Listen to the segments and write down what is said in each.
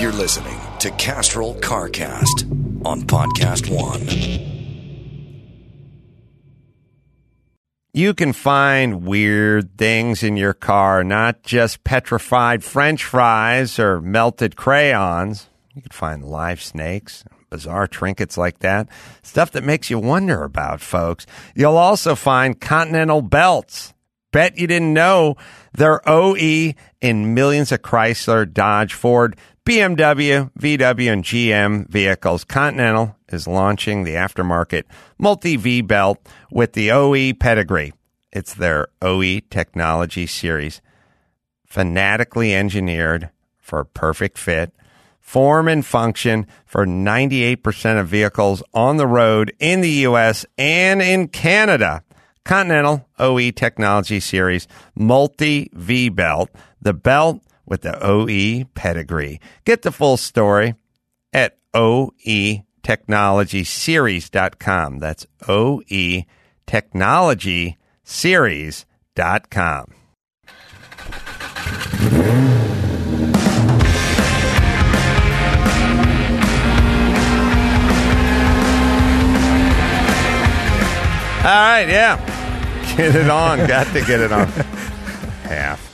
You're listening to Castrol CarCast on Podcast One. You can find weird things in your car, not just petrified french fries or melted crayons. You can find live snakes, bizarre trinkets like that, stuff that makes you wonder about, folks. You'll also find continental belts. Bet you didn't know they're OE in millions of Chrysler, Dodge, Ford, BMW, VW, and GM vehicles. Continental is launching the aftermarket multi V belt with the OE pedigree. It's their OE technology series, fanatically engineered for perfect fit form and function for 98% of vehicles on the road in the US and in Canada. Continental OE Technology Series Multi V Belt, the belt with the OE pedigree. Get the full story at oetechnologyseries.com. That's OE Technology Series.com. All right, yeah. Get it on. Got to get it on. Half.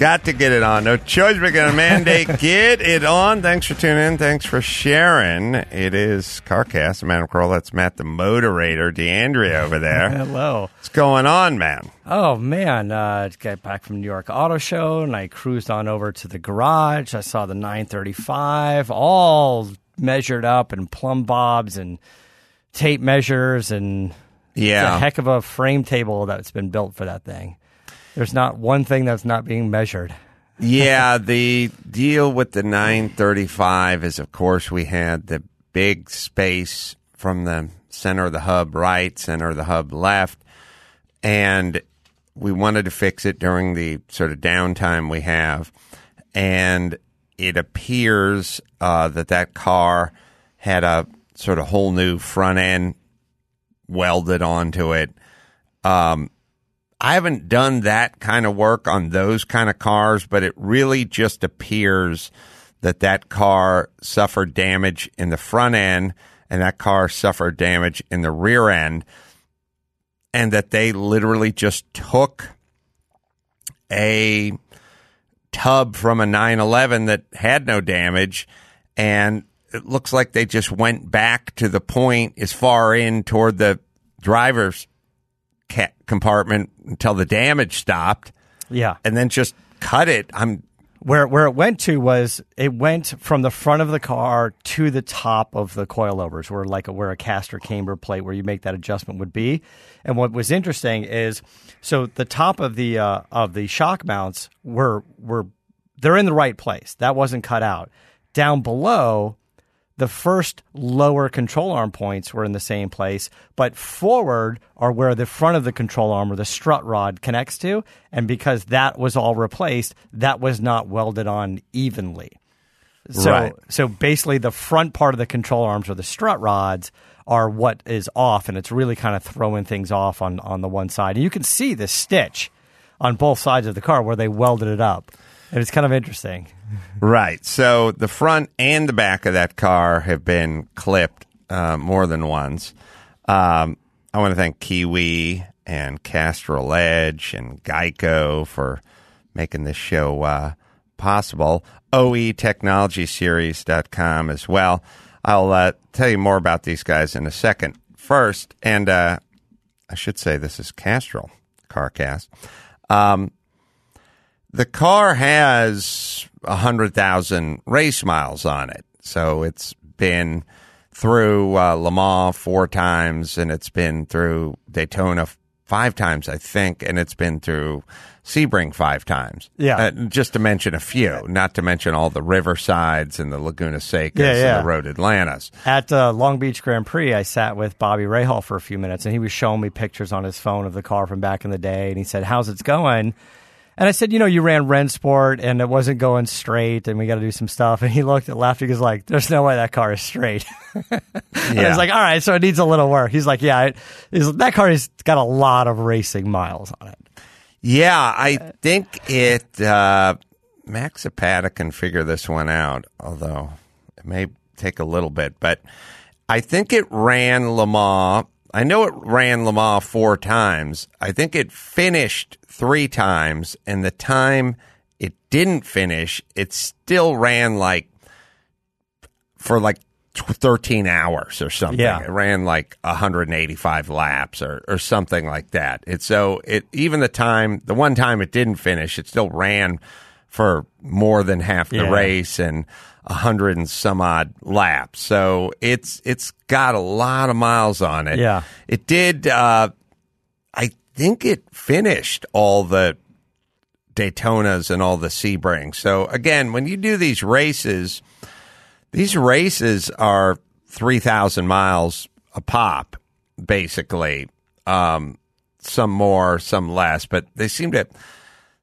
Got to get it on. No choice. We're going to mandate get it on. Thanks for tuning in. Thanks for sharing. It is CarCast. I'm Adam Carolla. That's Matt the Moderator. D'Andrea over there. Hello. What's going on, man? Oh man, uh, got back from New York Auto Show, and I cruised on over to the garage. I saw the 935, all measured up and plumb bobs and tape measures, and it's Yeah. a heck of a frame table that's been built for that thing. There's not one thing that's not being measured. yeah, the deal with the 935 is, of course, we had the big space from the center of the hub right, center of the hub left, and we wanted to fix it during the sort of downtime we have. And it appears uh, that that car had a sort of whole new front end welded onto it. Um, I haven't done that kind of work on those kind of cars, but it really just appears that that car suffered damage in the front end and that car suffered damage in the rear end and that they literally just took a tub from a 911 that had no damage and it looks like they just went back to the point as far in toward the driver's compartment until the damage stopped Yeah. and then just cut it. I'm Where where it went to was it went from the front of the car to the top of the coilovers, where like a, where a caster camber plate where you make that adjustment would be. And what was interesting is, so the top of the uh, of the shock mounts were were they're in the right place. That wasn't cut out. Down below, the first lower control arm points were in the same place, but forward are where the front of the control arm or the strut rod connects to. And because that was all replaced, that was not welded on evenly. So, Right. so basically, the front part of the control arms or the strut rods are what is off, and it's really kind of throwing things off on, on the one side. And you can see the stitch on both sides of the car where they welded it up. And it's kind of interesting. Right. So the front and the back of that car have been clipped uh, more than once. Um, I want to thank Kiwi and Castrol Edge and Geico for making this show uh, possible. OETechnologySeries.com as well. I'll uh, tell you more about these guys in a second. First, and uh, I should say this is Castrol CarCast. Um, the car has a hundred thousand race miles on it, so it's been through uh, Le Mans four times, and it's been through Daytona five times, I think, and it's been through Sebring five times. Yeah. uh, just to mention a few, not to mention all the Riversides and the Laguna Secas Yeah, yeah. and the Road Atlantas. At uh, Long Beach Grand Prix, I sat with Bobby Rahal for a few minutes, and he was showing me pictures on his phone of the car from back in the day. And he said, "How's it going?" And I said, "You know, you ran Rensport, and it wasn't going straight, and we got to do some stuff." And he looked at laughed. He was like, "There's no way that car is straight." and I was like, "All right, so it needs a little work." He's like, "Yeah, it, is, that car has got a lot of racing miles on it." Yeah, I think it uh, Max Zapata can figure this one out, although it may take a little bit. But I think it ran Le Mans. I know it ran Le Mans four times. I think it finished three times, and the time it didn't finish, it still ran like for like 13 hours or something. Yeah. It ran like 185 laps or, or something like that. It's so it even the time the one time it didn't finish, it still ran for more than half the Yeah. race and a hundred and some odd laps. So it's it's got a lot of miles on it. Yeah. It did uh I think it finished all the Daytonas and all the Sebrings. So again, when you do these races, these races are 3,000 miles a pop, basically. Um, some more, some less, but they seem to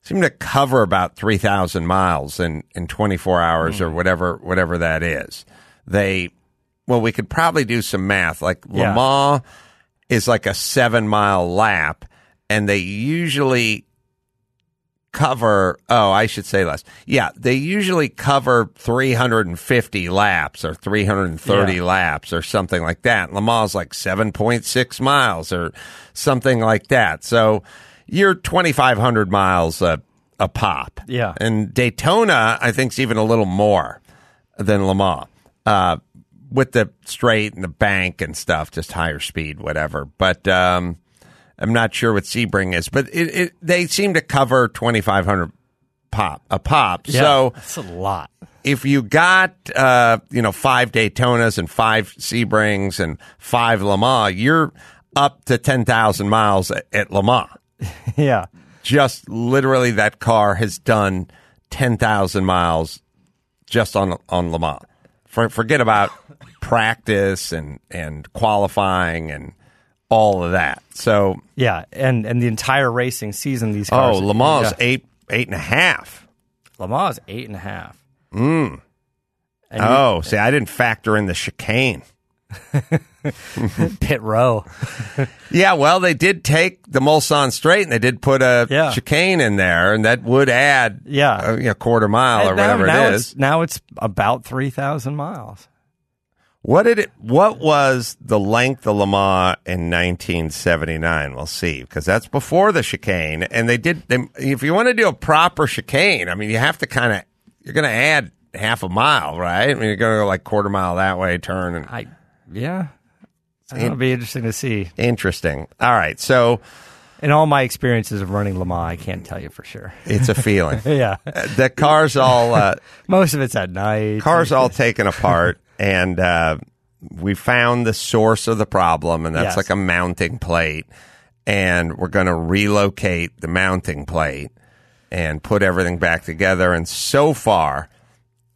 seem to cover about 3,000 miles in, in 24 hours or hmm. whatever whatever that is. They well, we could probably do some math. Like Yeah. Le Mans is like a seven mile lap, and they usually cover oh i should say less yeah they usually cover 350 laps or 330 Yeah. laps or something like that le mans is like 7.6 miles or something like that so you're 2500 miles a, a pop Yeah. and daytona i think is even a little more than le mans uh, with the straight and the bank and stuff just higher speed whatever but um I'm not sure what Sebring is, but it, it they seem to cover 2,500 pop a pop. Yeah, So that's a lot. if you got uh, you know five Daytonas and five Sebrings and five Le Mans, you're up to 10,000 miles at, at Le Mans. yeah. Just literally, that car has done 10,000 miles just on on Le Mans. For, forget about practice and and qualifying and all of that. So Yeah, and and the entire racing season, these cars. Oh, Le Mans yeah. eight eight and a half. Le Mans is eight and a half. Mm. And Oh, see, I didn't factor in the chicane. pit row. Yeah, well, they did take the Mulsanne straight, and they did put a Yeah. chicane in there, and that would add Yeah. a, you know, quarter mile or now- whatever now it it's. Now it's about three thousand miles. What did it? What was the length of Le Mans in 1979? We'll see, because that's before the chicane, and they did. They, if you want to do a proper chicane, I mean, you have to kind of you're going to add half a mile, right? I mean, you're going to go like quarter mile that way, turn, and I yeah. It'll be interesting to see. interesting. All right, so In all my experiences of running Le Mans, I can't tell you for sure. it's a feeling. yeah, the car's all uh, most of it's at night. car's all taken apart, and uh, we found the source of the problem, and that's Yes. like a mounting plate, and we're going to relocate the mounting plate and put everything back together. And so far,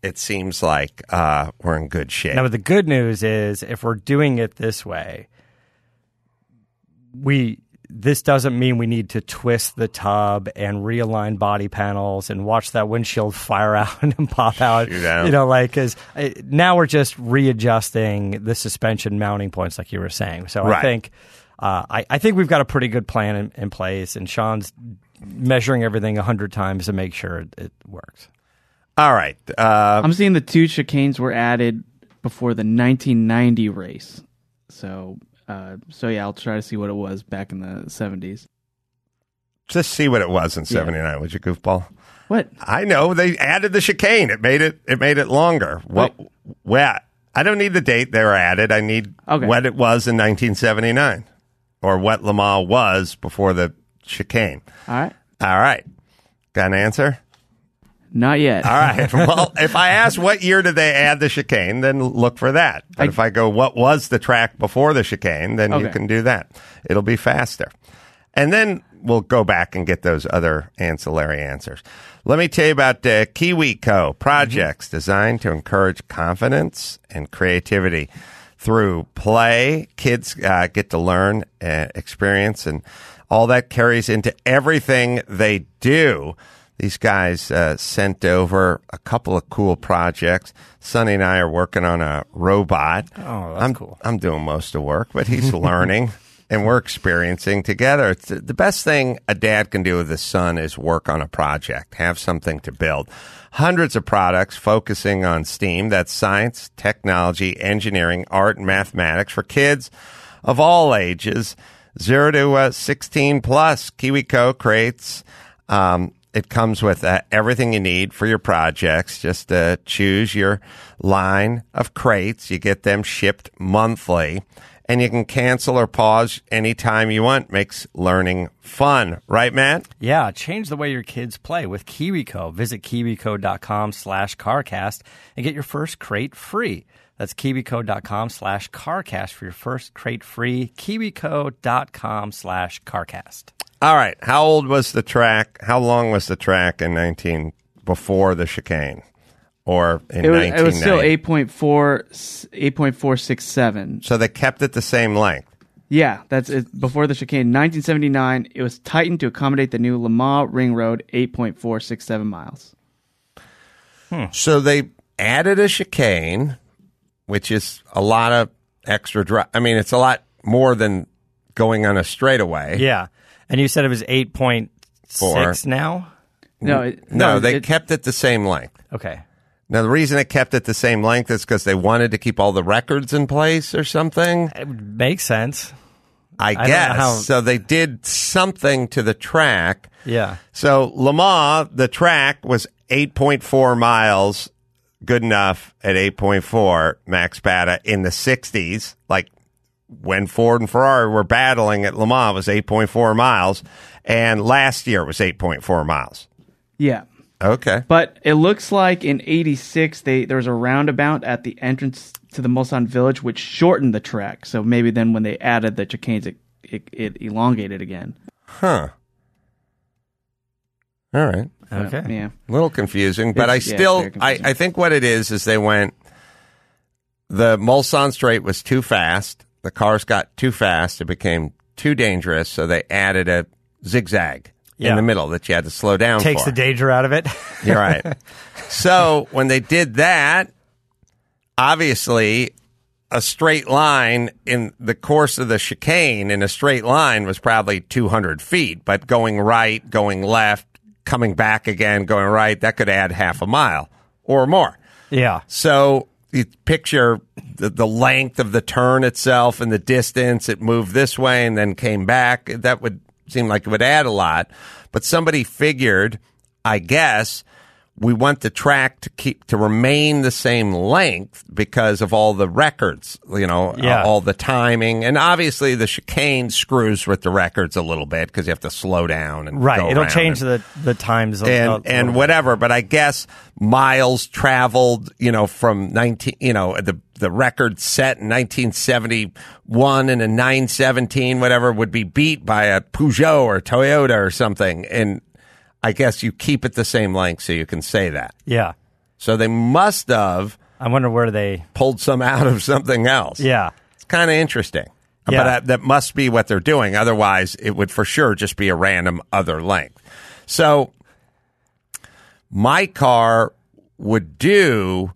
it seems like uh, we're in good shape. Now, the good news is if we're doing it this way, we this doesn't mean we need to twist the tub and realign body panels and watch that windshield fire out and pop out. Out. You know, like because now we're just readjusting the suspension mounting points, like you were saying. So I think uh, I, I think we've got a pretty good plan in, in place, and Sean's measuring everything a hundred times to make sure it, it works. All right. Uh, I'm seeing the two chicanes were added before the 1990 race. So, uh, so yeah, I'll try to see what it was back in the 70s. just see what it was in '79. Would you, goofball? What? I know they added the chicane. It made it. It made it longer. What? What? I don't need the date they were added. I need Okay. what it was in 1979, or what Le Mans was before the chicane. All right. All right. Got an answer? Not yet. All right. well, if I ask what year did they add the chicane, then look for that. But I- if I go, what was the track before the chicane, then you can do that. It'll be faster. And then we'll go back and get those other ancillary answers. Let me tell you about uh, KiwiCo projects designed to encourage confidence and creativity through play. Kids uh, get to learn, uh, experience, and all that carries into everything they do. These guys uh, sent over a couple of cool projects. Sonny and I are working on a robot. Oh, that's I'm, cool. I'm doing most of the work, but he's learning. and we're experiencing together. It's the best thing a dad can do with his son is work on a project, have something to build. Hundreds of products focusing on STEAM. That's science, technology, engineering, art, and mathematics for kids of all ages, zero to uh, 16 plus. KiwiCo creates. Um, it comes with uh, everything you need for your projects. Just uh, choose your line of crates. You get them shipped monthly and you can cancel or pause anytime you want. Makes learning fun, right, Matt? Yeah, change the way your kids play with KiwiCo. Visit kiwico.com slash carcast and get your first crate free. That's kiwico.com slash carcast for your first crate free. kiwico.com slash carcast. All right. How old was the track? How long was the track in 19 before the chicane? Or in It was, it was still 1990? 8.4, 8.467. So they kept it the same length. Yeah, that's it. Before the chicane, 1979, it was tightened to accommodate the new Le Mans Ring Road, 8.467 miles. Hmm. So they added a chicane, which is a lot of extra drive. I mean, it's a lot more than going on a straightaway. Yeah. And you said it was 8.6 Four. now? No, it, No, they it- kept it the same length. Okay. Now, the reason it kept it the same length is because they wanted to keep all the records in place or something. It would make sense. I, don't know guess. how- So they did something to the track. Yeah. So Le Mans, the track was 8.4 miles, good enough at 8.4 max Bata in the 60s. Like when Ford and Ferrari were battling at Le Mans, it was 8.4 miles. And last year it was 8.4 miles. yeah. Okay. But it looks like in '86 they there was a roundabout at the entrance to the Mulsanne Village, which shortened the track. So maybe then when they added the chicanes, it, it, it elongated again. Huh. All right. But, Okay. yeah. A little confusing, but It's- I still, very I. I think what it is is they went. The Mulsanne Straight was too fast. The cars got too fast. It became too dangerous, so they added a zigzag in the middle that you had to slow down Takes for. the danger out of it. You're right. so when they did that, obviously, a straight line in the course of the chicane in a straight line was probably 200 feet, but going right, going left, coming back again, going right, that could add half a mile or more. yeah. So you picture the, the length of the turn itself and the distance. It moved this way and then came back. That would seem like it would add a lot. But somebody figured, I guess, we want the track to keep to remain the same length because of all the records, you know, uh, Yeah. all the timing, and obviously the chicane screws with the records a little bit because you have to slow down and Right. It'll change and- the, the times. and and whatever. But I guess miles traveled, you know, from nineteen, you know, the the record set in nineteen seventy one and a nine seventeen, whatever, would be beat by a Peugeot or Toyota or something. And I guess you keep it the same length so you can say that. Yeah. So they must have I wonder where they. pulled some out of something else. Yeah. It's kind of interesting. Yeah. But that, that must be what they're doing. Otherwise, it would for sure just be a random other length. So my car would do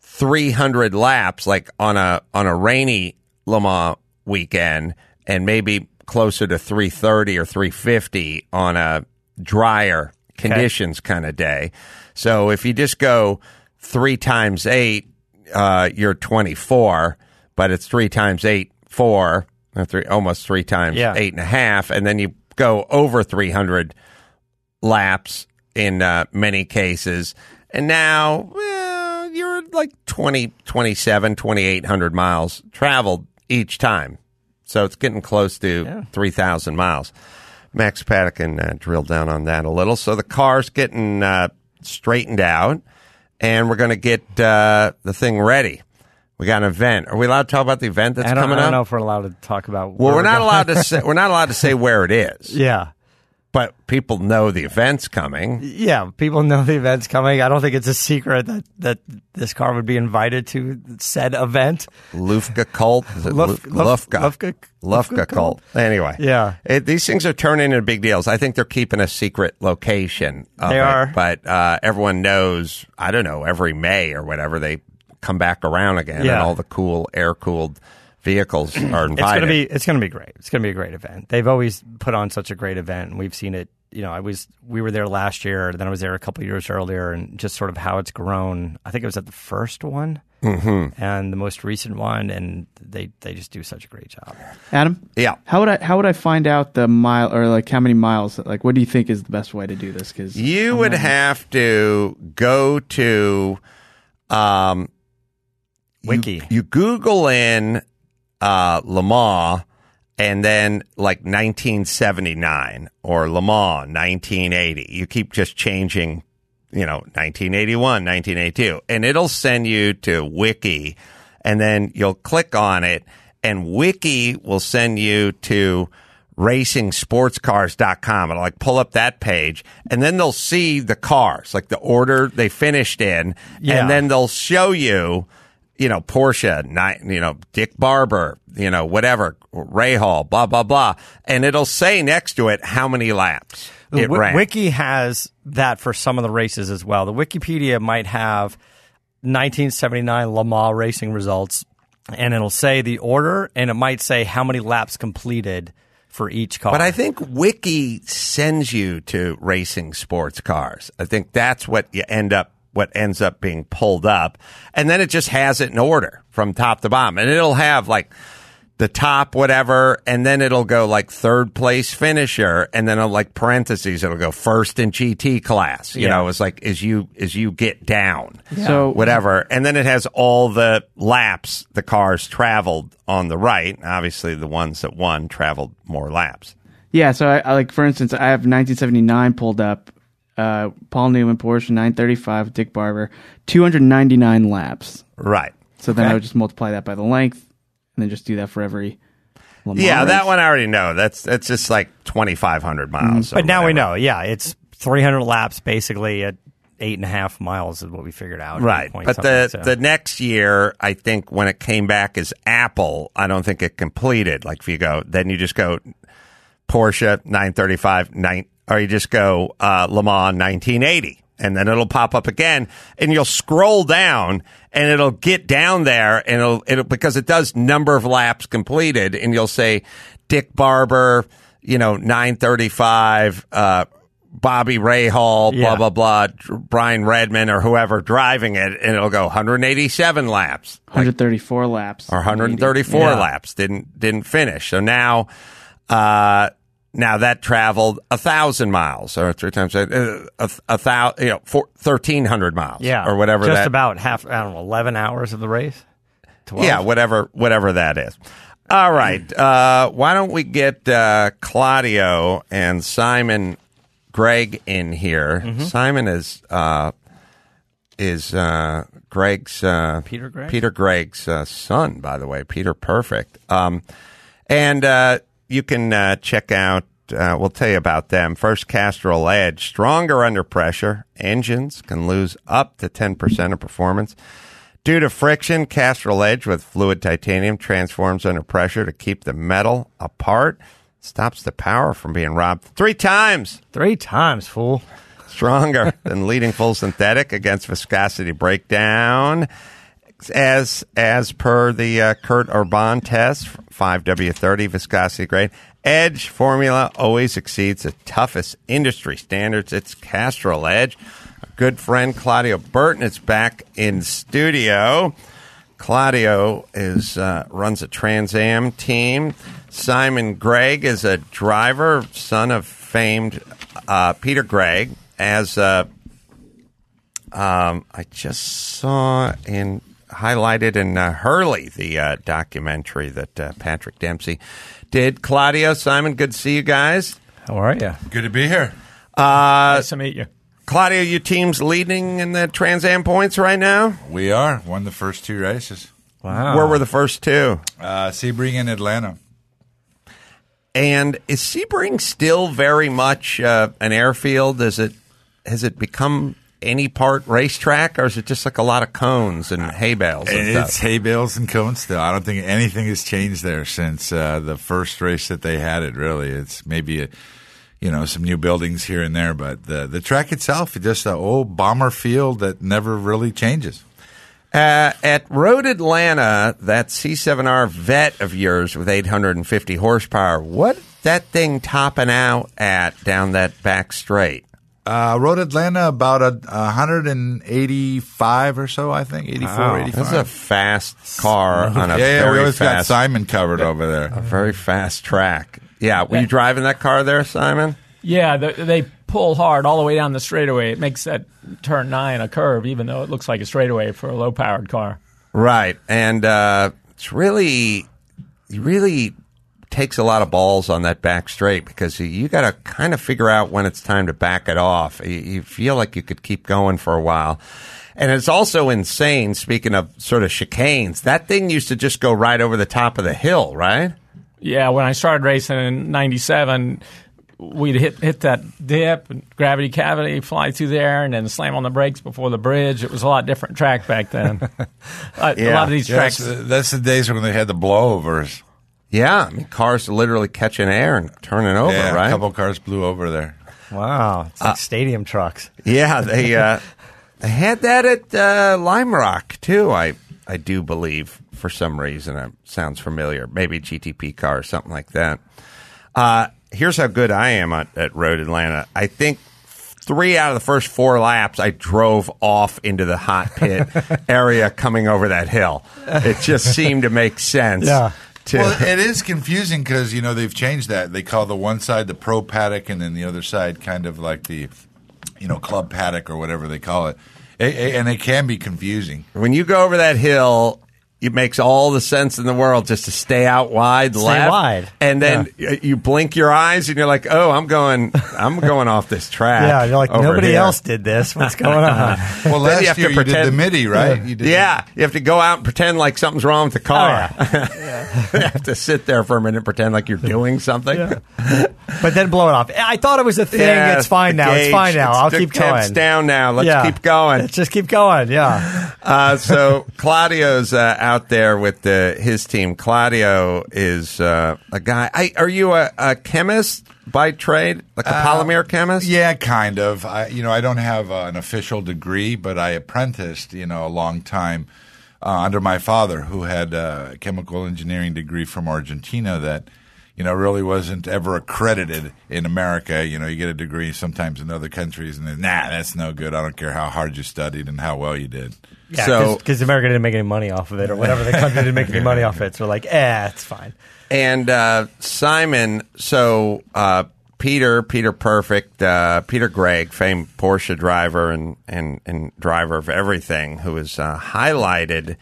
300 laps like on a on a rainy Le Mans weekend and maybe closer to 330 or 350 on a drier conditions kind of day. So if you just go 3 times 8 uh, you're 24, but it's 3 times 8 4 or three, almost 3 times Yeah. eight and a half and then you go over 300 laps in uh, many cases. And now, well, you're like 20, 27, 2,800 miles traveled each time. So it's getting close to 3,000 miles. Max Paddock can uh, drill down on that a little. So the car's getting uh, straightened out, and we're going to get uh, the thing ready. We got an event. Are we allowed to talk about the event that's I don't, coming I don't up? know if we're allowed to talk about. well, where we're not allowed to say we're not allowed to say where it is, Yeah. But people know the event's coming. Yeah, people know the event's coming. I don't think it's a secret that, that this car would be invited to said event. Luftgekühlt. Luf- Luf- Lufka. Lufka- Luftgekühlt. Anyway. Yeah. It, these things are turning into big deals. I think they're keeping a secret location. They it, are. But uh, everyone knows, I don't know, every May or whatever, they come back around again and all the cool air cooled vehicles are invited. It's gonna be it's gonna be great. It's gonna be a great event. They've always put on such a great event, and we've seen it. You know, I was we were there last year, then I was there a couple years earlier, and just sort of how it's grown. I think it was at the first one Mm-hmm. and the most recent one, and they they just do such a great job. Adam, yeah. how would I how would I find out the mile or like how many miles? Like, what do you think is the best way to do this? Because You would have to go to um, you- Wiki. You, Google in uh, Le Mans and then like 1979 or Le Mans 1980. You keep just changing, you know, 1981, 1982, and it'll send you to Wiki, and then you'll click on it, and Wiki will send you to racingsportscars.com and like pull up that page and then they'll see the cars like the order they finished in Yeah. and then they'll show you you know Porsche ni- you know Dick Barbour you know whatever Rahal blah blah blah and it'll say next to it how many laps it Wi- ran Wiki has that for some of the races as well. The Wikipedia might have 1979 Le Mans racing results, and it'll say the order, and it might say how many laps completed for each car. But I think Wiki sends you to racing sports cars. I think that's what you end up what ends up being pulled up. And then it just has it in order from top to bottom. And it'll have like the top whatever and then it'll go like third place finisher and then it'll like parentheses it'll go first in GT class. You Yeah. know, it's like as you as you get down So whatever. And then it has all the laps the cars traveled on the right. Obviously, the ones that won traveled more laps. Yeah, so I, I like for instance, I have 1979 pulled up. Uh, Paul Newman Porsche 935, Dick Barbour, 299 laps. Right. So then Okay. I would just multiply that by the length, and then just do that for every. Le Mans Yeah, that one I already know. That's that's just like twenty five hundred miles. or But now we know, yeah, it's 300 laps basically at eight and a half miles is what we figured out. Right, Eight point but the so. the next year, I think when it came back as Apple, I don't think it completed. Like if you go, then you just go Porsche nine thirty five nine, or you just go uh, Le Mans nineteen eighty, and then it'll pop up again, and you'll scroll down, and it'll get down there, and it'll it'll because it does number of laps completed, and you'll say Dick Barbour, you know nine thirty five. Uh, Bobby Rahal, blah Yeah. blah blah, Dr- Brian Redman or whoever driving it, and it'll go 187 laps 134 laps. or 134 Yeah. laps. Didn't didn't finish. So now, uh, now that traveled a thousand miles or three times uh, a, a thousand, you know, four, 1300 miles, yeah, or whatever. Just that, about half, I don't know, 11 hours of the race? 12? yeah, whatever whatever that is. All right, uh, why don't we get uh, Claudio and Simon Gregg in here? Mm-hmm. Simon is uh, is uh, Gregg's uh, Peter Gregg? Peter Gregg's uh, son, by the way, Peter Perfect. Um, and uh, you can uh, check out. Uh, we'll tell you about them. First, Castrol Edge, stronger under pressure. Engines can lose up to ten percent of performance. Due to friction, Castrol Edge with fluid titanium transforms under pressure to keep the metal apart. Stops the power from being robbed three times Three times, fool. stronger than leading full synthetic against viscosity breakdown. As as per the uh, Kurt Urban test, 5W30 viscosity grade, Edge formula always exceeds the toughest industry standards. It's Castrol Edge. Our good friend Claudio Burtin is back in studio. Claudio is uh, runs a Trans Am team. Simon Gregg is a driver, son of famed uh, Peter Gregg. As uh, um, I just saw in highlighted in uh, Hurley, the uh, documentary that uh, Patrick Dempsey did. Claudio, Simon, good to see you guys. How are you? Good to be here. nice to meet you. Claudio, your team's leading in the Trans Am points right now. We are won the first two races. Wow. Where were the first two? Uh, Sebring in Atlanta. And is Sebring still very much uh, an airfield? Is it has it become any part racetrack, or is it just like a lot of cones and hay bales? And It's hay bales and cones still. I don't think anything has changed there since uh, the first race that they had it. Really, it's maybe a, you know some new buildings here and there, but the the track itself is just an old bomber field that never really changes. Uh, at Road Atlanta, that C7R Vette of yours with 850 horsepower, what that thing topping out at down that back straight? Uh, Road Atlanta about a, a 185 or so, I think, 84, Wow, 85. This is a fast car on a yeah, yeah, we very always got Simon covered over there. a very fast track. Yeah, were you driving that car there, Simon? Yeah, they, they pull hard all the way down the straightaway. It makes that turn nine a curve, even though it looks like a straightaway for a low powered car. Right, and uh, it's really, it really takes a lot of balls on that back straight because you, you got to kind of figure out when it's time to back it off. You, you feel like you could keep going for a while. And it's also insane, speaking of sort of chicanes, that thing used to just go right over the top of the hill, right? Yeah, when I started racing in '97, we'd hit hit that dip, and gravity cavity, fly through there, and then slam on the brakes before the bridge. It was a lot different track back then. uh, A lot of these That's, tracks. that's the days when they had the blowovers. Yeah, I mean, cars literally catching air and turning over, yeah, right? a couple cars blew over there. Wow, it's like stadium trucks. Yeah, they uh, they had that at uh, Lime Rock too. I I do believe for some reason it sounds familiar. Maybe GTP car or something like that. Uh, here's how good I am at, at Road Atlanta. I think three out of the first four laps I drove off into the hot pit area coming over that hill. It just seemed to make sense. Yeah. To, Well, it is confusing because you know they've changed that. They call the one side the pro paddock, and then the other side kind of like the, you know, club paddock or whatever they call it. And it can be confusing. when you go over that hill, it makes all the sense in the world just to stay out wide, Stay left, wide. and then y you blink your eyes and you're like, "Oh, I'm going, I'm going off this track." Yeah, you're like nobody here." else did this. What's going on? Well, Then you last have to year you did the Mitty, right? You did Yeah, you have to go out and pretend like something's wrong with the car. Oh, you have to sit there for a minute, and pretend like you're doing something. but then blow it off. I thought it was a thing. Yeah, it's fine the now. It's fine now. I'll the keep temps going. down now. Let's Yeah. keep going. Let's just keep going. Yeah. Uh, so Claudio's uh, out there with the, his team. Claudio is uh, a guy. I, are you a, a chemist by trade, like a polymer chemist? Yeah, kind of. I, you know, I don't have uh, an official degree, but I apprenticed, you know, a long time uh, under my father, who had a chemical engineering degree from Argentina that, you know, really wasn't ever accredited in America. You know, you get a degree sometimes in other countries, and then, nah, that's no good. I don't care how hard you studied and how well you did. Yeah, So- because America didn't make any money off of it, or whatever the country didn't make any money off it. So like, eh, it's fine. And uh, Simon, so uh, Peter, Peter Perfect, uh, Peter Gregg, famed Porsche driver and, and, and driver of everything, who was uh, highlighted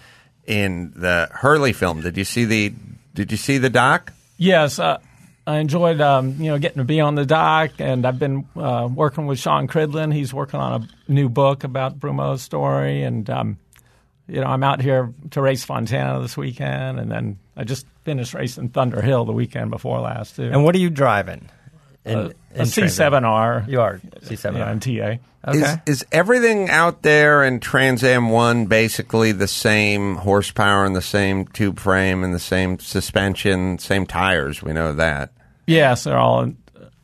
in the Hurley film. Did you see the Did you see the doc? Yes, uh, I enjoyed um, you know getting to be on the doc, and I've been uh, working with Sean Cridlin. He's working on a new book about Brumos story, and um, you know I'm out here to race Fontana this weekend, and then I just finished racing Thunder Hill the weekend before last too. And what are you driving? In, a, in a C7R, You are C7. yeah, and TA. Okay. Is, is everything out there in Trans Am One basically the same horsepower and the same tube frame and the same suspension, same tires? We know that. Yes, they're all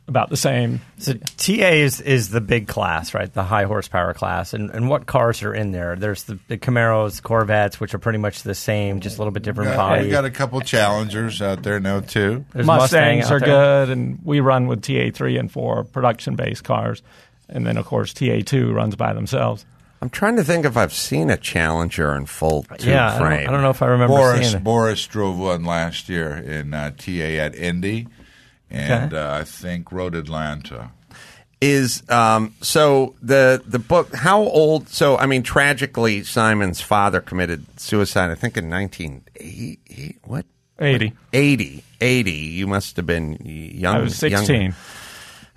about the same. So TA is is the big class, right? The high horsepower class. And and what cars are in there? There's the, the Camaros, Corvettes, which are pretty much the same, just a little bit different Got- body. we got a couple challengers out there now too. There's Mustangs out are there. good, and we run with TA3 and 4 production based cars. And then, of course, TA2 runs by themselves. I'm trying to think if I've seen a Challenger in full tube Yeah, I don't, frame. I don't know if I remember Boris seeing it. Boris drove one last year in uh, TA at Indy, and Okay. uh, I think Road Atlanta. is um, so the the book how old so i mean tragically simon's father committed suicide i think in 1980 what 80. 80 80 you must have been young I was 16. younger.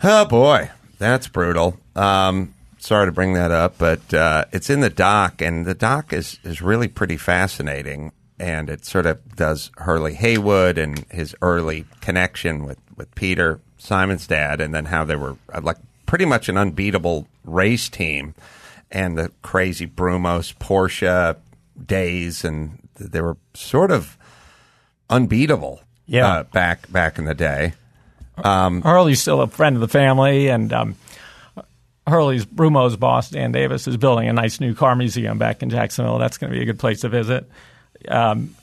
oh boy that's brutal um, sorry to bring that up but uh, it's in the doc and the doc is is really pretty fascinating and it sort of does hurley haywood and his early connection with with peter simon's dad and then how they were uh, like pretty much an unbeatable race team and the crazy brumos porsche days and they were sort of unbeatable Yeah. uh, back back in the day Hurley's still a friend of the family, and um, Hurley's Brumos boss Dan Davis is building a nice new car museum back in Jacksonville. That's going to be a good place to visit. Um,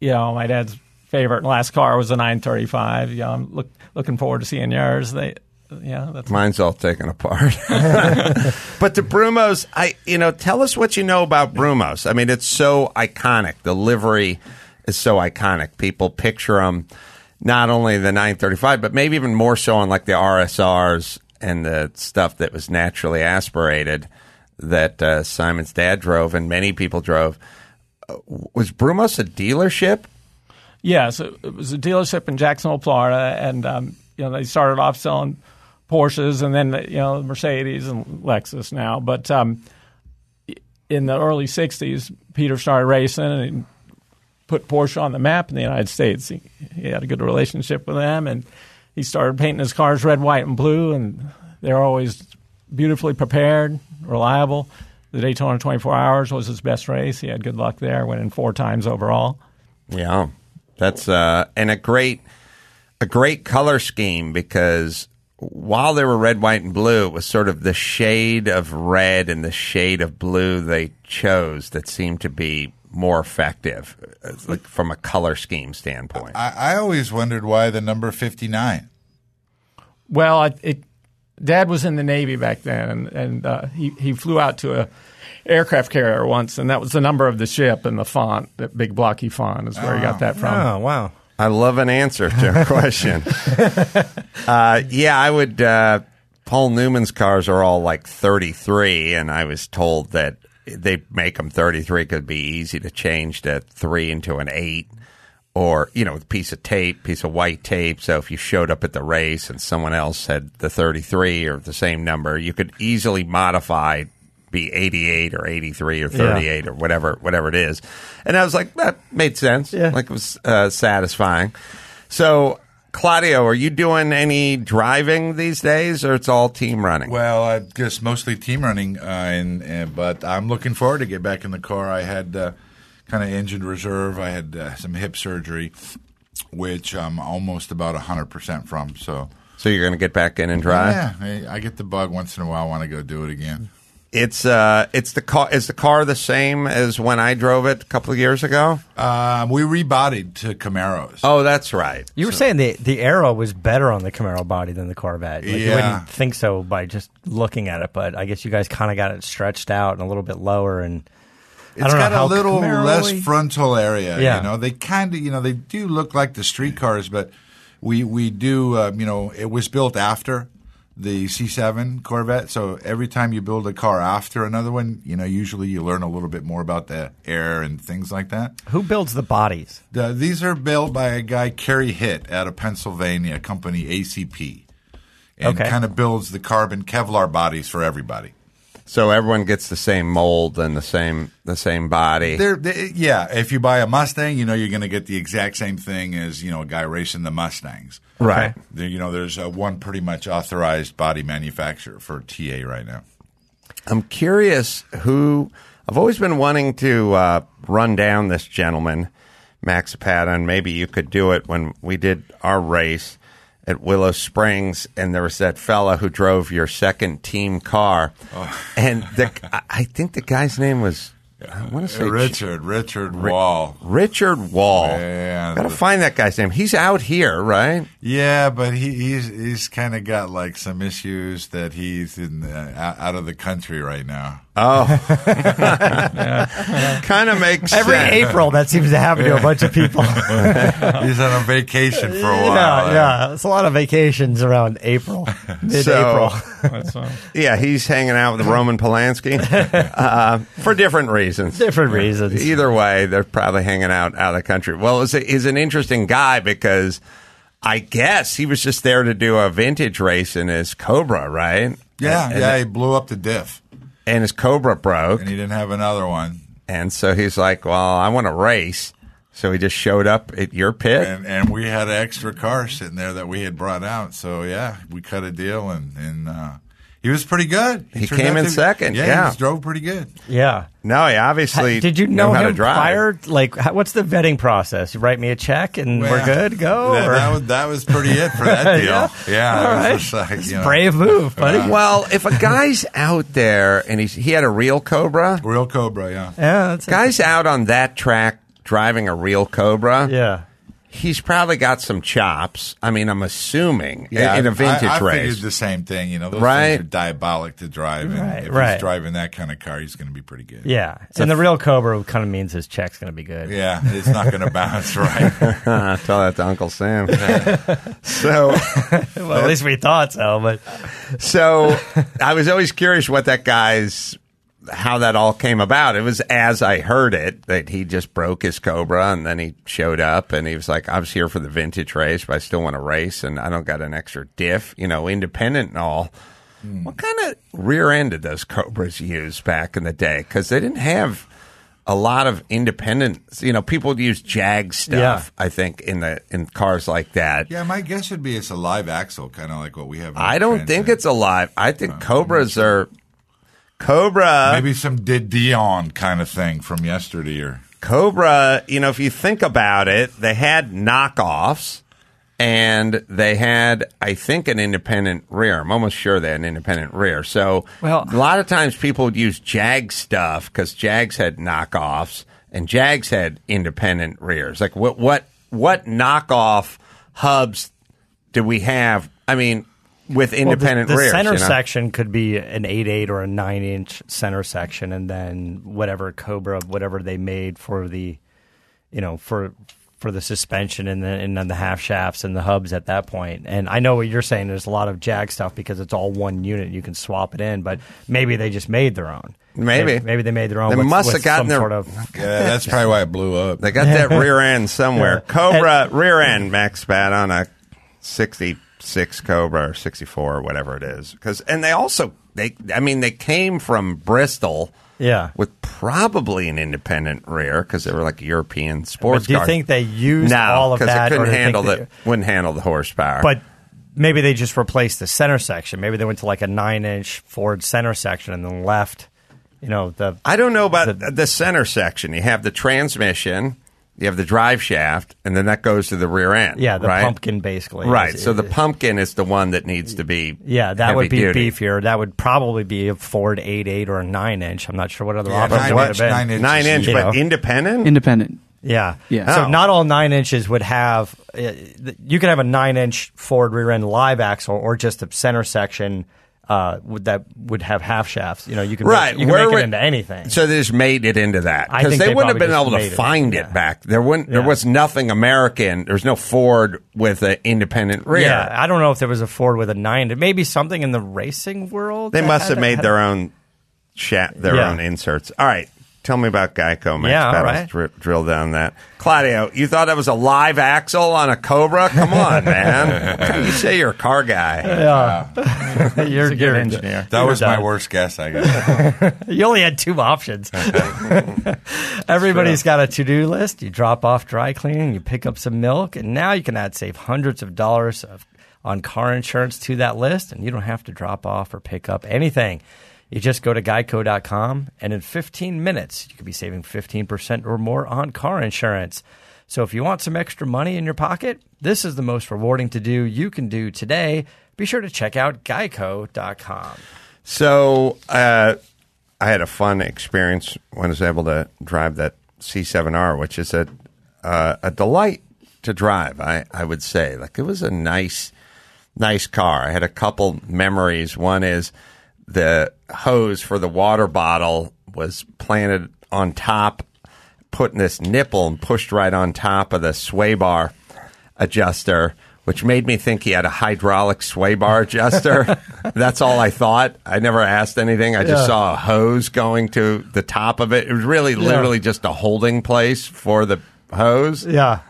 you know, my dad's favorite last car was a 935. You know, I'm look, looking forward to seeing yours. They, yeah, that's Mine's all taken apart. but the Brumos, I you know, tell us what you know about Brumos. I mean, it's so iconic. The livery is so iconic. People picture them not only the 935, but maybe even more so on like the RSRs and the stuff that was naturally aspirated that uh, Simon's dad drove and many people drove. Was Brumos a dealership? Yeah, so it was a dealership in Jacksonville, Florida, and um, you know they started off selling Porsches and then you know Mercedes and Lexus now. But um, in the early '60s, Peter started racing and put Porsche on the map in the United States. He, he had a good relationship with them, and he started painting his cars red, white, and blue, and they're always beautifully prepared, reliable. The Daytona 24 Hours was his best race. He had good luck there, winning four times overall. Yeah, that's uh, and a great a great color scheme because while they were red, white, and blue, it was sort of the shade of red and the shade of blue they chose that seemed to be more effective, uh, like from a color scheme standpoint. I, I always wondered why the number 59. Well, I, it, Dad was in the Navy back then, and, and uh, he he flew out to a aircraft carrier once, and that was the number of the ship and the font, that big blocky font, is where he got that from. Oh wow. I love an answer to a question. uh, yeah, I would. Uh, Paul Newman's cars are all like 33, and I was told that they make them 33 could be easy to change that three into an eight or, you know, with a piece of tape, piece of white tape. So if you showed up at the race and someone else had the 33 or the same number, you could easily modify be 88 or 83 or 38 or whatever whatever it is. And I was like, that made sense. Yeah. Like it was uh, satisfying. So, Claudio, are you doing any driving these days or it's all team running? Well, I guess mostly team running, uh, and, and but I'm looking forward to get back in the car. I had uh, kind of engine reserve. I had uh, some hip surgery, which I'm almost about hundred percent from. So so you're going to get back in and drive? yeah, I, I get the bug once in a while. I want to go do it again. It's uh, it's the car. Is the car the same as when I drove it a couple of years ago? Um, we rebodied to Camaros. Oh, that's right. You were saying the the aero was better on the Camaro body than the Corvette. Like, You Yeah. wouldn't think so by just looking at it, but I guess you guys kind of got it stretched out and a little bit lower. And I It's got a little Camaro-y- less frontal area. Yeah. You know, they kind of, you know, they do look like the street cars, but we we do, uh, you know, it was built after the C7 Corvette. So every time you build a car after another one, you know, usually you learn a little bit more about the air and things like that. Who builds the bodies? The, these are built by a guy, Kerry Hitt, out of Pennsylvania, company ACP, and Okay. kind of builds the carbon Kevlar bodies for everybody. So everyone gets the same mold and the same the same body. They're, they, yeah, if you buy a Mustang, you know you're going to get the exact same thing as you know a guy racing the Mustangs. Right. There, you know, there's uh, one pretty much authorized body manufacturer for TA right now. I'm curious who. I've always been wanting to uh, run down this gentleman, Max Patton. maybe you could do it when we did our race at Willow Springs, and there was that fella who drove your second team car, oh. and the, I- think the guy's name was. I want to say Richard, Richard Wall. Richard Wall. Yeah. Gotta find that guy's name. He's out here, right? Yeah, but he, he's he's kind of got like some issues that he's in out- out of the country right now. Oh, kind of makes Every sense. April, that seems to happen to a bunch of people. he's on a vacation for a while. yeah, yeah. It's a lot of vacations around April, mid-April. That's, uh, Yeah, he's hanging out with Roman Polanski uh, for different reasons. Different reasons. Either way, they're probably hanging out out of the country. Well, he's, he's an interesting guy because I guess he was just there to do a vintage race in his Cobra, right? Yeah, and, yeah, he blew up the diff, And his Cobra broke, and he didn't have another one. and so he's like, "Well, I want to race." So he just showed up at your pit. And and we had an extra car sitting there that we had brought out. So yeah, we cut a deal, and and uh, He was pretty good. He turned came in to- second, Yeah, yeah. he drove pretty good. Yeah. No, he obviously Did you knew know how to him drive. prior? Like, how, what's the vetting process? You write me a check and we're good. Go. That, or- that was that was pretty it for that deal. Yeah? yeah, All it was right. just like, you know, Brave move, buddy. Well, if a guy's out there and he's he had a real Cobra, real Cobra. Yeah, yeah, that's guy's out on that track driving a real Cobra, Yeah. He's probably got some chops. I mean, I'm assuming yeah. in a vintage I, I race. figured the same thing. You know, those Right. things are diabolic to drive. And Right, if right. he's driving that kind of car, he's going to be pretty good. Yeah. and the real Cobra kind of means his check's going to be good. Yeah, it's not going to bounce right. Tell that to Uncle Sam. so, Well, at least we thought so, but so I was always curious what that guy's how that all came about. It was as I heard it that he just broke his Cobra and then he showed up and he was like, I was here for the vintage race, but I still want to race and I don't got an extra diff, you know, independent and all. Hmm. What kind of rear end did those Cobras use back in the day? Because they didn't have a lot of independent. You know, people would use Jag stuff. I think in the in cars like that. yeah, my guess would be it's a live axle, kind of like what we have. I don't Trans think Am. it's alive. I think uh, Cobras are Cobra. maybe some did Dion kind of thing from yesterday or. Cobra, you know, if you think about it, they had knockoffs and they had, I think, an independent rear. I'm almost sure they had an independent rear. So Well- a lot of times people would use Jag stuff because Jags had knockoffs and Jags had independent rears. Like what what what knockoff hubs do we have? I mean, with independent well, the, the rears. center you know? section could be an eight eight or a 9 inch center section, and then whatever Cobra, whatever they made for the, you know, for for the suspension and then and then the half shafts and the hubs at that point. And I know what you're saying. There's a lot of Jag stuff because it's all one unit. You can swap it in, but maybe they just made their own. Maybe. maybe, they made their own. They with- must with have gotten their- sort of Yeah, that's probably why it blew up. They got that rear end somewhere. Cobra rear end max spat on a 66 Cobra or 64 or whatever it is. Cuz and they also they I mean they came from Bristol yeah. with probably an independent rear cuz they were like European But sports do you cars. think they used no, all of that? it couldn't handle they- the wouldn't handle the horsepower. But maybe they just replaced the center section. Maybe they went to like a nine inch Ford center section and then left, you know, the. I don't know about The- the, center section. You have the transmission, you have the drive shaft, and then that goes to the rear end. Yeah, the right? pumpkin basically. Right. is- So the pumpkin is the one that needs to be. Yeah, that would be heavy-duty. beefier. That would probably be a Ford 8.8 or a 9 inch. I'm not sure what other Yeah, options nine it would have been. nine inch Nine inch, but know. independent. Independent. Yeah. Yeah. So Oh. not all nine inches would have. Uh, you could have a nine inch Ford rear end live axle or just a center section uh, would, that would have half shafts. You know, you can right. make, you can make it into anything. So they just made it into that because they, they wouldn't have been able to made it. find it Yeah. back. There wouldn't. There Yeah. was nothing American. There's no Ford with an independent rear. Yeah, I don't know if there was a Ford with a nine. Maybe something in the racing world. They must have made their own sha- their Yeah. own inserts. All right. Tell me about Geico, Max. Yeah, all Pedals. right. Dri- drill down that. Claudio, you thought that was a live axle on a Cobra? Come on, man. you say you're a car guy. Yeah, you're, a good you're engineer. That you're was my worst guess, I guess. You only had two options. Everybody's got a to do list. You drop off dry cleaning, you pick up some milk, and now you can add save hundreds of dollars of, on car insurance to that list, and you don't have to drop off or pick up anything. You just go to geico.com, and in 15 minutes, you could be saving 15% or more on car insurance. So if you want some extra money in your pocket, this is the most rewarding to do you can do today. Be sure to check out geico.com. So uh, I had a fun experience when I was able to drive that C7R, which is a uh, a delight to drive. I, I would say, like it was a nice nice car. I had a couple memories. One is the hose for the water bottle was planted on top, put in this nipple and pushed right on top of the sway bar adjuster, which made me think he had a hydraulic sway bar adjuster. That's all I thought. I never asked anything. I just Yeah. saw a hose going to the top of it. It was really literally just a holding place for the hose. Yeah.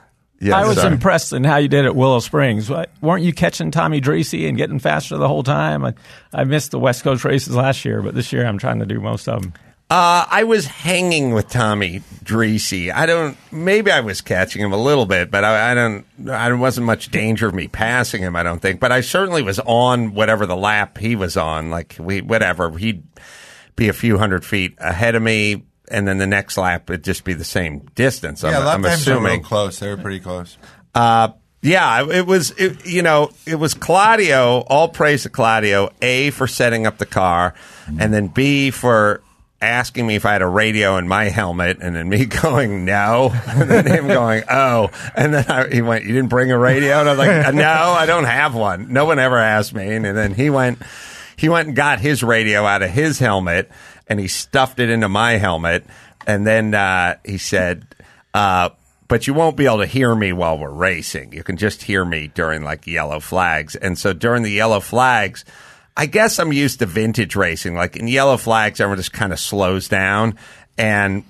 Yeah, I was sorry. impressed in how you did at Willow Springs. Weren't you catching Tomy Drissi and getting faster the whole time? I, I missed the West Coast races last year, but this year I'm trying to do most of them. Uh, I was hanging with Tomy Drissi. I don't. Maybe I was catching him a little bit, but I, I don't. I wasn't much danger of me passing him. I don't think. But I certainly was on whatever the lap he was on. Like we, whatever he'd be a few hundred feet ahead of me, and then the next lap it'd just be the same distance. Yeah, I'm, lap I'm times are real assuming. close. They were pretty close. Uh, yeah, it was, it, you know, it was Claudio, all praise to Claudio, A, for setting up the car, and then B, for asking me if I had a radio in my helmet, and then me going, no, and then him going, oh, and then I, he went, you didn't bring a radio? And I was like, no, I don't have one. No one ever asked me. And then he went, he went and got his radio out of his helmet, and he stuffed it into my helmet, and then uh, he said, uh, but you won't be able to hear me while we're racing. You can just hear me during like yellow flags. And so during the yellow flags, I guess I'm used to vintage racing. Like in yellow flags, everyone just kind of slows down and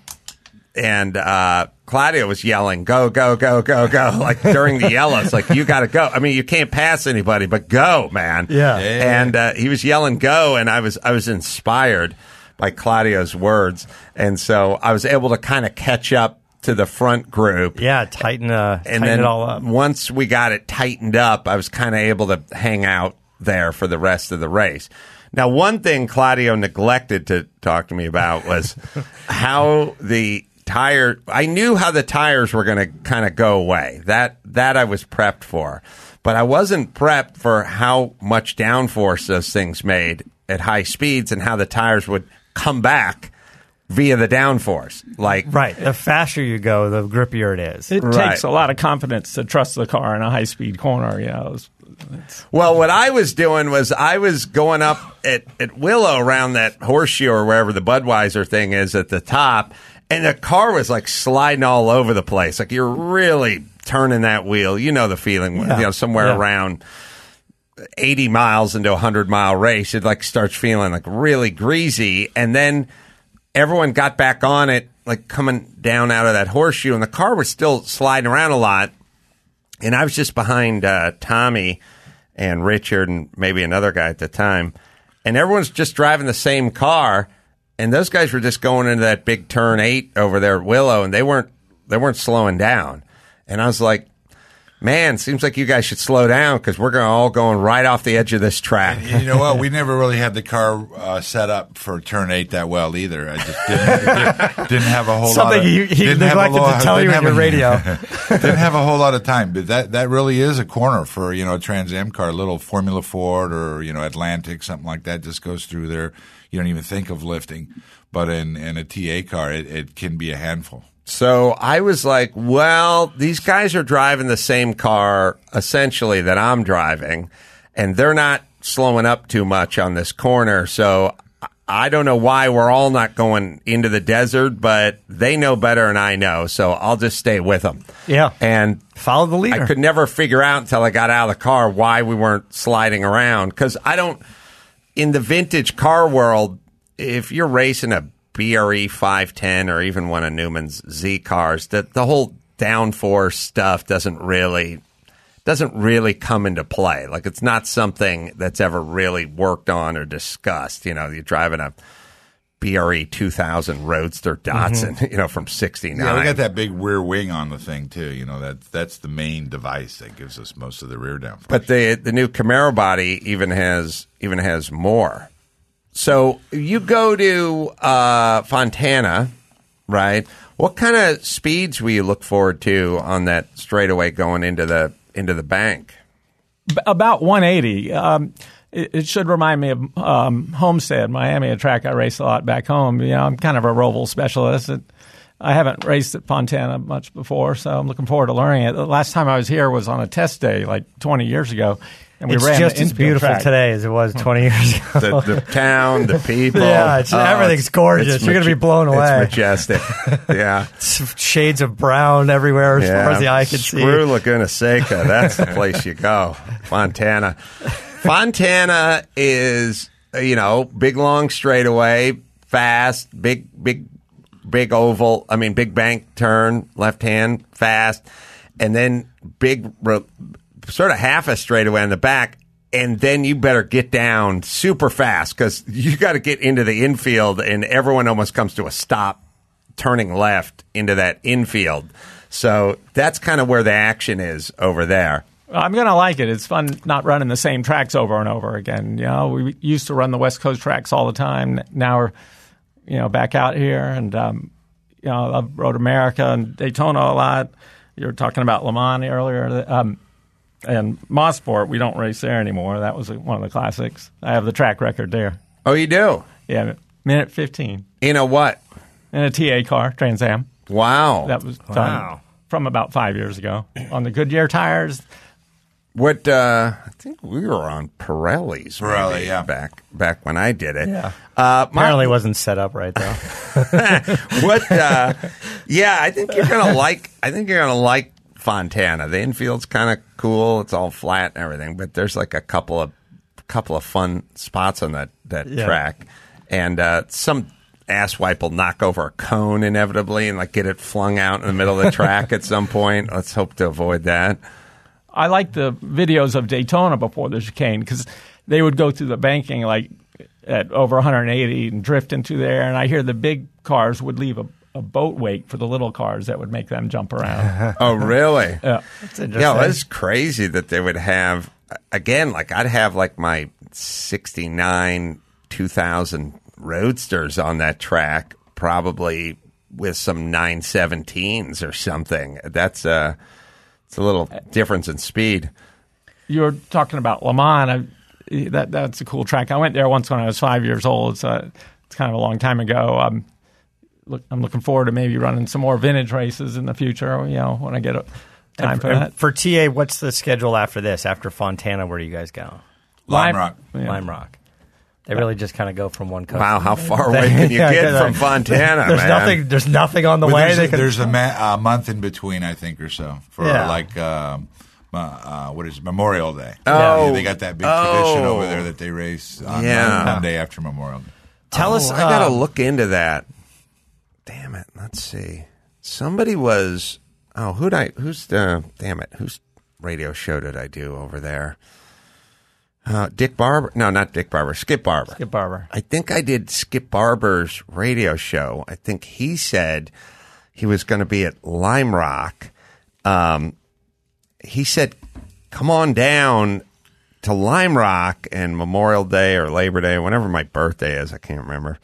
and uh, Claudio was yelling, "Go, go, go, go, go!" Like during the yellows, like you got to go. I mean, you can't pass anybody, but go, man. Yeah. Yeah. And uh, he was yelling, "Go!" And I was I was inspired by Claudio's words, and so I was able to kind of catch up to the front group. Yeah, tighten, uh, And tighten then it all up. once we got it tightened up, I was kind of able to hang out there for the rest of the race. Now, one thing Claudio neglected to talk to me about was how the tire. I knew how the tires were going to kind of go away. That that I was prepped for, but I wasn't prepped for how much downforce those things made at high speeds and how the tires would come back via the downforce. Like Right. The faster you go, the grippier it is. It Right. takes a lot of confidence to trust the car in a high speed corner. You know, It's- it's- Well, what I was doing was I was going up at, at Willow around that horseshoe or wherever the Budweiser thing is at the top, and the car was like sliding all over the place. Like you're really turning that wheel. You know the feeling, Yeah. you know, somewhere Yeah. around 80 miles into a 100 mile race, it like starts feeling like really greasy. And then everyone got back on it, like coming down out of that horseshoe, and the car was still sliding around a lot and I was just behind uh, Tommy and Richard and maybe another guy at the time, and everyone's just driving the same car, and those guys were just going into that big turn eight over there at Willow, and they weren't they weren't slowing down, and I was like. Man, seems like you guys should slow down because we're going all going right off the edge of this track. And you know what? We never really had the car uh, set up for turn eight that well either. I just didn't, didn't, didn't have a whole Something lot. Of, he- he didn't have a neglected to tell you didn't in have your a- radio. didn't have a whole lot of time, but that that really is a corner for you know a Trans Am car, a little Formula Ford or you know Atlantic, something like that. Just goes through there. You don't even think of lifting, but in in a TA car, it, it can be a handful. So I was like, well, these guys are driving the same car essentially that I'm driving, and they're not slowing up too much on this corner. So I don't know why we're all not going into the desert, but they know better than I know. So I'll just stay with them. Yeah. And Follow the leader. I could never figure out until I got out of the car why we weren't sliding around because I don't. In the vintage car world, if you're racing a BRE 510 or even one of Newman's Z cars, that the whole downforce stuff doesn't really doesn't really come into play. Like it's not something that's ever really worked on or discussed. You know, you're driving a BRE 2000 Roadster Datsun, mm-hmm. you know, from 69. Yeah, we got that big rear wing on the thing too. You know that that's the main device that gives us most of the rear downforce. But the the new Camaro body even has even has more. So you go to uh, Fontana, right? What kind of speeds will you look forward to on that straightaway going into the into the bank? about 180. Um, it, it should remind me of um, Homestead, Miami, a track I race a lot back home. You know, I'm kind of a roval specialist. It, I haven't raced at Fontana much before, so I'm looking forward to learning it. The last time I was here was on a test day, like 20 years ago, and we it's ran just as beautiful track. today as it was 20 years ago. The, the town, the people. Yeah, it's- oh, everything's gorgeous. You're gonna be blown away. It's majestic. Yeah. Shades of brown everywhere as far as the eye can see. Screw Laguna Seca. That's the place you go. Fontana. Fontana is, you know, big long straightaway, fast, big, big, big oval. I mean, big bank turn, left hand, fast, and then big, ro- sort of half a straightaway on the back. and then you better get down super fast because you got to get into the infield, and everyone almost comes to a stop turning left into that infield. So that's kind of where the action is over there. I'm going to like it. It's fun not running the same tracks over and over again. You know, we used to run the West Coast tracks all the time. Now we're, you know, back out here, and um, you know, I Road America and Daytona a lot. You were talking about Le Mans earlier, um, and Mosport, We don't race there anymore. That was one of the classics. I have the track record there. Oh, you do? Yeah, minute 15 In a what? in a TA car, Trans Am. Wow. That was done Wow. from about five years ago on the Goodyear tires. What uh, I think we were on Pirelli's. Pirelli, maybe, yeah. back back when I did it. Yeah. Uh, my- Apparently wasn't set up right though. what? Uh, yeah, I think you're gonna like. I think you're gonna like Fontana. The infield's kind of cool. It's all flat and everything, but there's like a couple of couple of fun spots on that that Yeah. track, and uh, some asswipe will knock over a cone inevitably and like get it flung out in the middle of the track at some point. Let's hope to avoid that. I like the videos of Daytona before the chicane because they would go through the banking like at over 180 and drift into there, and I hear the big cars would leave a, a boat wake for the little cars that would make them jump around. Oh, really? yeah. That's interesting. Yeah, it's crazy that they would have again. Like I'd have like my '69, 2000 Roadsters on that track, probably with some 917s or something. That's a it's a little difference in speed. You were talking about Le Mans. I, that that's a cool track. I went there once when I was five years old. So it's kind of a long time ago. Um, look, I'm looking forward to maybe running some more vintage races in the future. You know, when I get a time And for and that. for TA, what's the schedule after this? After Fontana, where do you guys go? Lime Lime- Rock. Yeah. Lime Rock. They really just kind of go from one coast. Wow, how far away can you Yeah, get 'cause, from uh, Fontana, There's man? nothing. There's nothing on the Well, way. there's a, can- there's a, ma- a month in between, I think, or so for Yeah. like um, uh, what is it, Memorial Day. Oh. Yeah, they got that big tradition Oh. over there that they race on Yeah. Monday after Memorial Day. Tell us. Oh, I gotta uh, look into that. Damn it. Let's see. Somebody was. Oh, who'd I? Who's the? Damn it. Whose radio show did I do over there? Uh, Dick Barbour? No, not Dick Barbour. Skip Barber. Skip Barber. I think I did Skip Barber's radio show. I think he said he was going to be at Lime Rock. Um, he said, "Come on down to Lime Rock and Memorial Day or Labor Day, whenever my birthday is. I can't remember.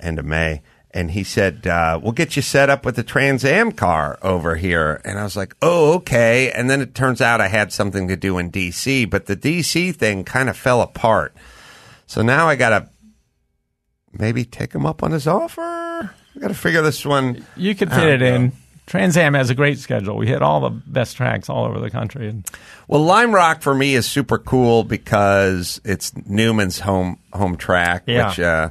End of May." And he said, uh, "We'll get you set up with the Trans Am car over here." And I was like, "Oh, okay." And then it turns out I had something to do in D.C., but the D.C. thing kind of fell apart. So now I got to maybe take him up on his offer. I got to figure this one. You could fit it don't in. Trans Am has a great schedule. We hit all the best tracks all over the country. And Well, Lime Rock for me is super cool because it's Newman's home home track, Yeah. which uh,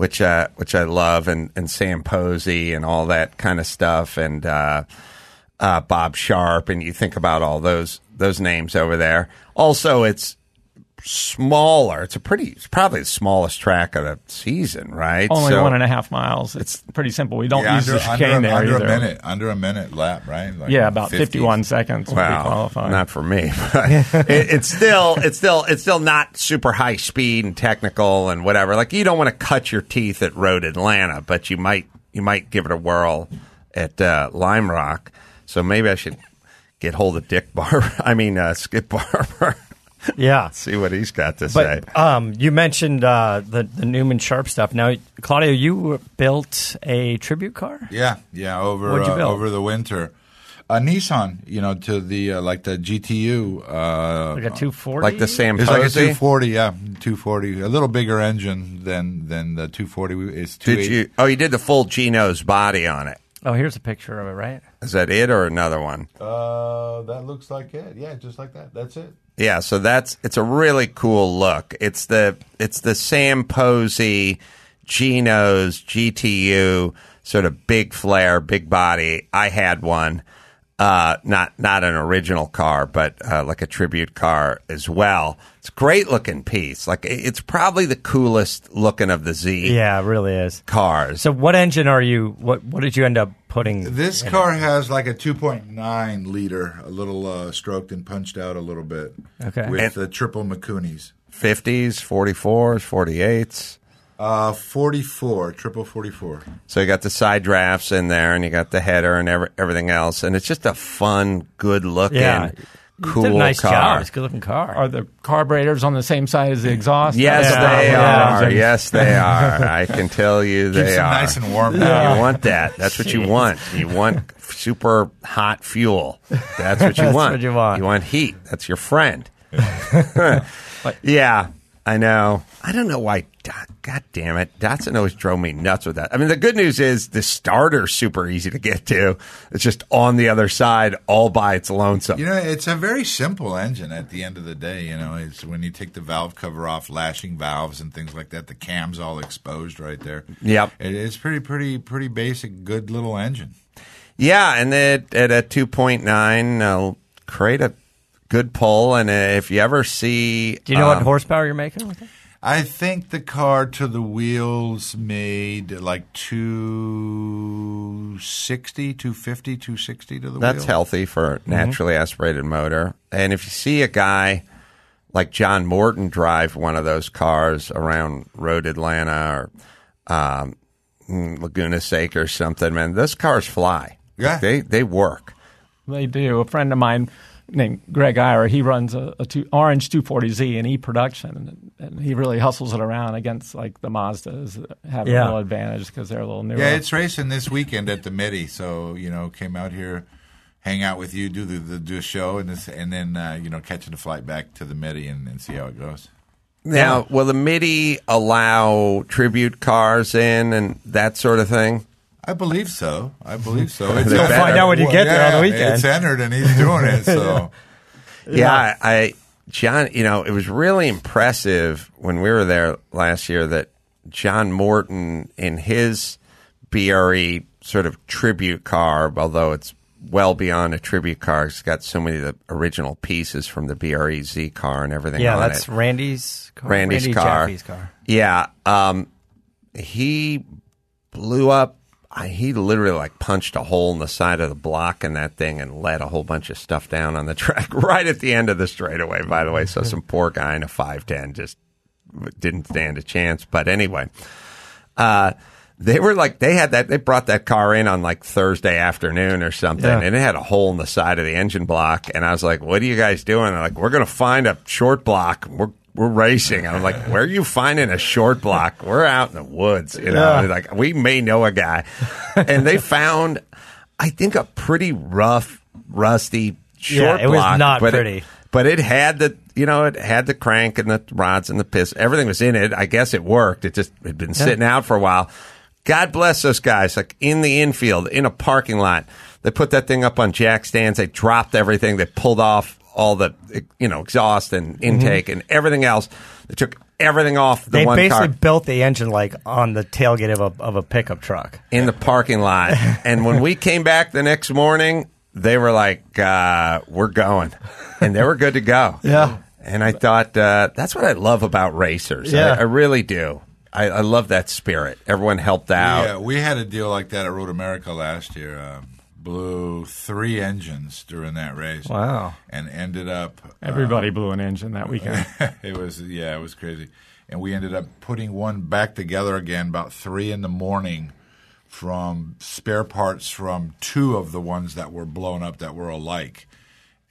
which uh, which I love, and and Sam Posey and all that kind of stuff, and uh, uh, Bob Sharp, and you think about all those those names over there. Also, it's smaller. It's a pretty, it's probably the smallest track of the season, right? only So- one and a half miles. It's pretty simple. We don't Yeah, use under, the under, chicane there under either. a minute, under a minute lap, right? Like Yeah, about 50s. 51 seconds would be Wow, qualifying. not for me. But it, it's still, it's still, it's still not super high speed and technical and whatever. Like you don't want to cut your teeth at Road Atlanta, but you might, you might give it a whirl at uh, Lime Rock. So maybe I should get hold of Dick Barbour. I mean, uh, Skip Barber. Yeah. See what he's got to say. But um, you mentioned uh, the the Newman Sharp stuff. Now, Claudio, you built a tribute car. Yeah, yeah. Over uh, over the winter, a Nissan. You know, to the uh, like the GTU. Uh, Like a 240? like the Sam It's like a 240, yeah, 240. A little bigger engine than than the 240. It's Did you? Oh, you did the full Geno's body on it. Oh, here's a picture of it, right? Is that it or another one? Uh, that looks like it. Yeah, just like that. That's it. Yeah, so that's it's a really cool look. It's the it's the Sam Posey Geno's GTU sort of big flare, big body. I had one. Uh, not not an original car, but uh, like a tribute car as well. It's a great looking piece. Like it's probably the coolest looking of the Z Yeah, it really is. cars. So, what engine are you? What What did you end up putting? This car has like a 2.9 liter, a little uh, stroked and punched out a little bit. Okay. With And- the triple Mikunis. 50s, 44s, 48s. Uh, 44, triple 44. So you got the side drafts in there, and you got the header and every, everything else, and it's just a fun, good looking, Yeah. cool Did a nice car. job. It's a good looking car. Are the carburetors on the same side as the exhaust? Yes, Yeah. they Yeah. are. Yes, they are. I can tell you they Keeps them are. nice and warm. Now. You want that. That's what you want. You want super hot fuel. That's what you That's want. what you want. You want heat. That's your friend. yeah, I know. I don't know why. God damn it. Datsun always drove me nuts with that. I mean, the good news is the starter's super easy to get to. It's just on the other side all by its lonesome. You know, it's a very simple engine at the end of the day. You know, it's when you take the valve cover off, lashing valves and things like that, the cam's all exposed right there. Yep. It, it's pretty, pretty, pretty basic, good little engine. Yeah, and it, at a 2.9, uh, create a good pull. And uh, if you ever see. Do you know what um, horsepower you're making with it? I think the car to the wheels made like 260, 250, 260 to the wheels. That's wheels. healthy for a naturally aspirated motor. And if you see a guy like John Morton drive one of those cars around Road Atlanta or um, Laguna Seca or something, man, those cars fly. Yeah. They, they work. They do. A friend of mine named Greg Ira, he runs a, a two, orange 240Z in e-production, and, and he really hustles it around against like the Mazdas that have Yeah. a little advantage because they're a little newer. Yeah, it's racing this weekend at the Mitty. So, you know, came out here, hang out with you, do the, the do a show, and this, and then, uh, you know, catching the flight back to the Mitty and, and see how it goes. Now, will the Mitty allow tribute cars in and that sort of thing? I believe so. I believe so. It's You'll entered. find out when you get there on the weekend. It's entered, and he's doing it. So, Yeah, I, I John, you know, it was really impressive when we were there last year that John Morton in his BRE sort of tribute car, although it's well beyond a tribute car, it's got so many of the original pieces from the BRE Z car and everything Yeah, on that's it. Randy's car. Randy's Randy car. Jaffe's car. Yeah, um, he blew up. I, he literally like punched a hole in the side of the block in that thing and let a whole bunch of stuff down on the track right at the end of the straightaway. By the way, so some poor guy in a five ten just didn't stand a chance. But anyway, uh, they were like they had that. They brought that car in on like Thursday afternoon or something, Yeah. and it had a hole in the side of the engine block. And I was like, "What are you guys doing?" They're like, "We're going to find a short block. We're we're racing." And I'm like, "Where are you finding a short block? We're out in the woods, you know. Yeah. Like we may know a guy." and they found, I think, a pretty rough, rusty short Yeah, it was not but pretty. It, but it had the, you know, it had the crank and the rods and the piss. Everything was in it. I guess it worked. It just had been sitting out for a while. God bless those guys. Like in the infield, in a parking lot, they put that thing up on jack stands. They dropped everything. They pulled off all the, you know, exhaust and intake and everything else. They took everything off the They one basically car built the engine like on the tailgate of a of a pickup truck. in the parking lot. and when we came back the next morning, they were like, uh, "We're going," and they were good to go. Yeah. And I thought uh, that's what I love about racers. Yeah. I, I really do. I, I love that spirit. Everyone helped out. yeah, we had a deal like that at Road America last year. Um, blew three engines during that race. Wow. And ended up. Uh, Everybody blew an engine that weekend. it was yeah, it was crazy. And we ended up putting one back together again about three in the morning from spare parts from two of the ones that were blown up that were alike.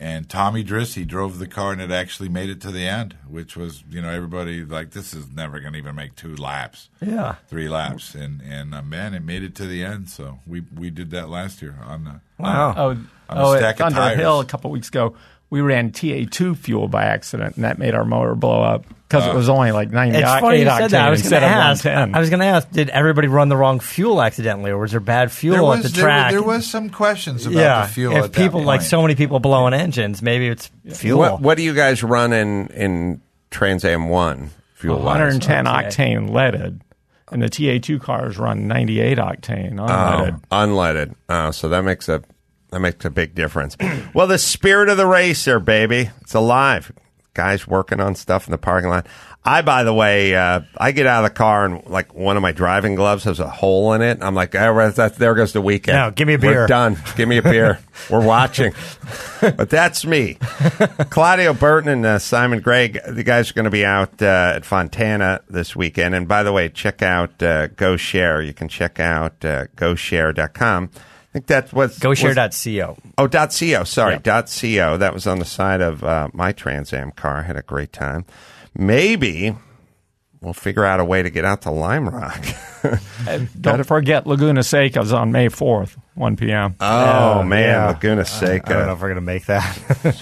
And Tomy Drissi drove the car and it actually made it to the end, which was, you know, everybody like this is never going to even make two laps, Yeah. three laps, and and uh, man, it made it to the end. So we we did that last year on the Wow. Oh, On a oh stack at of Thunder tires. Hill a couple weeks ago, we ran TA2 fuel by accident, and that made our motor blow up because it uh. was only like 98 It's funny you octane said that. I was instead going to of ask. 110. I was going to ask. Did everybody run the wrong fuel accidentally, or was there bad fuel there was at the there, track? there was some questions about yeah. the fuel. if at people that like so many people blowing engines, maybe it's fuel. What What do you guys run in in Trans Am One fuel? wise? 110 Okay. octane leaded, and the TA2 cars run 98 octane Oh, unleaded. unleaded. Oh, so that makes a That makes a big difference. well, the spirit of the racer, baby, it's alive. Guys working on stuff in the parking lot. I, by the way, uh, I get out of the car and like one of my driving gloves has a hole in it. I'm like, oh, that's, there goes the weekend. No, give me a We're beer. done. Give me a beer. We're watching. but that's me. Claudio Burtin and uh, Simon Gregg, the guys are going to be out uh, at Fontana this weekend. And by the way, check out uh, Go Share. You can check out uh, GoShare.com. I think that's what's GoShare.co. Oh, dot .co. Sorry, Yep. dot .co. That was on the side of uh, my Trans Am car. I had a great time. Maybe we'll figure out a way to get out to Lime Rock. And don't forget Laguna Seca's on May 4th, 1 p.m. oh, Yeah, man, yeah. Laguna I don't know if we're going to make that.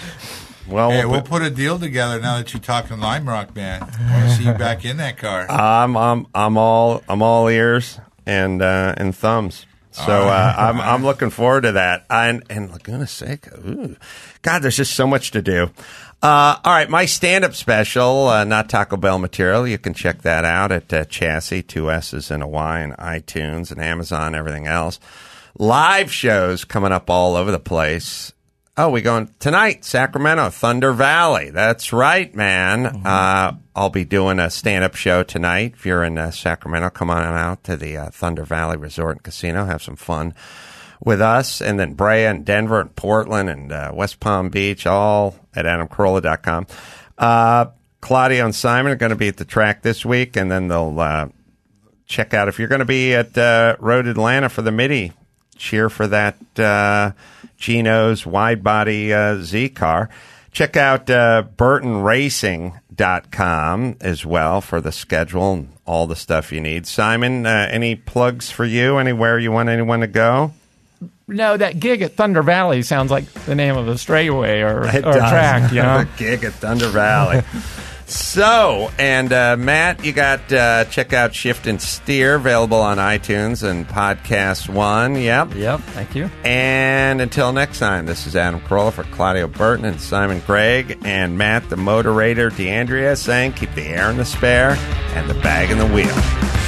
Well, Hey, we'll we'll put- put a deal together now that you're talking Lime Rock, man. I want to see you back in that car. I'm I'm I'm all I'm all ears and uh, and thumbs. So uh, I'm I'm looking forward to that. And and Laguna Seca, ooh. God, there's just so much to do. Uh, all right, my stand-up special, uh, not Taco Bell material. You can check that out at uh, Chassis, two S's and a Y, and iTunes and Amazon, everything else. Live shows coming up all over the place. Oh, we going tonight, Sacramento, Thunder Valley. That's right, man. Uh, I'll be doing a stand-up show tonight. If you're in uh, Sacramento, come on out to the uh, Thunder Valley Resort and Casino. Have some fun with us. And then Brea and Denver and Portland and uh, West Palm Beach, all at adamcarolla.com. Uh, Claudia and Simon are going to be at the track this week, and then they'll uh, check out if you're going to be at uh, Road Atlanta for the Mitty. Cheer for that uh, Geno's wide body uh, Z car. Check out uh, BurtinRacing.com as well for the schedule and all the stuff you need. Simon, uh, any plugs for you? Anywhere you want anyone to go? No, that gig at Thunder Valley sounds like the name of a straightaway or, or track, you know? the gig at Thunder Valley. so, and uh, Matt, you got uh, check out Shift and Steer available on iTunes and Podcast One. Yep. yep. Thank you. And until next time, this is Adam Carolla for Claudio Burtin and Simon Gregg and Matt, the moderator, D'Andria, saying keep the air in the spare and the bag in the wheel.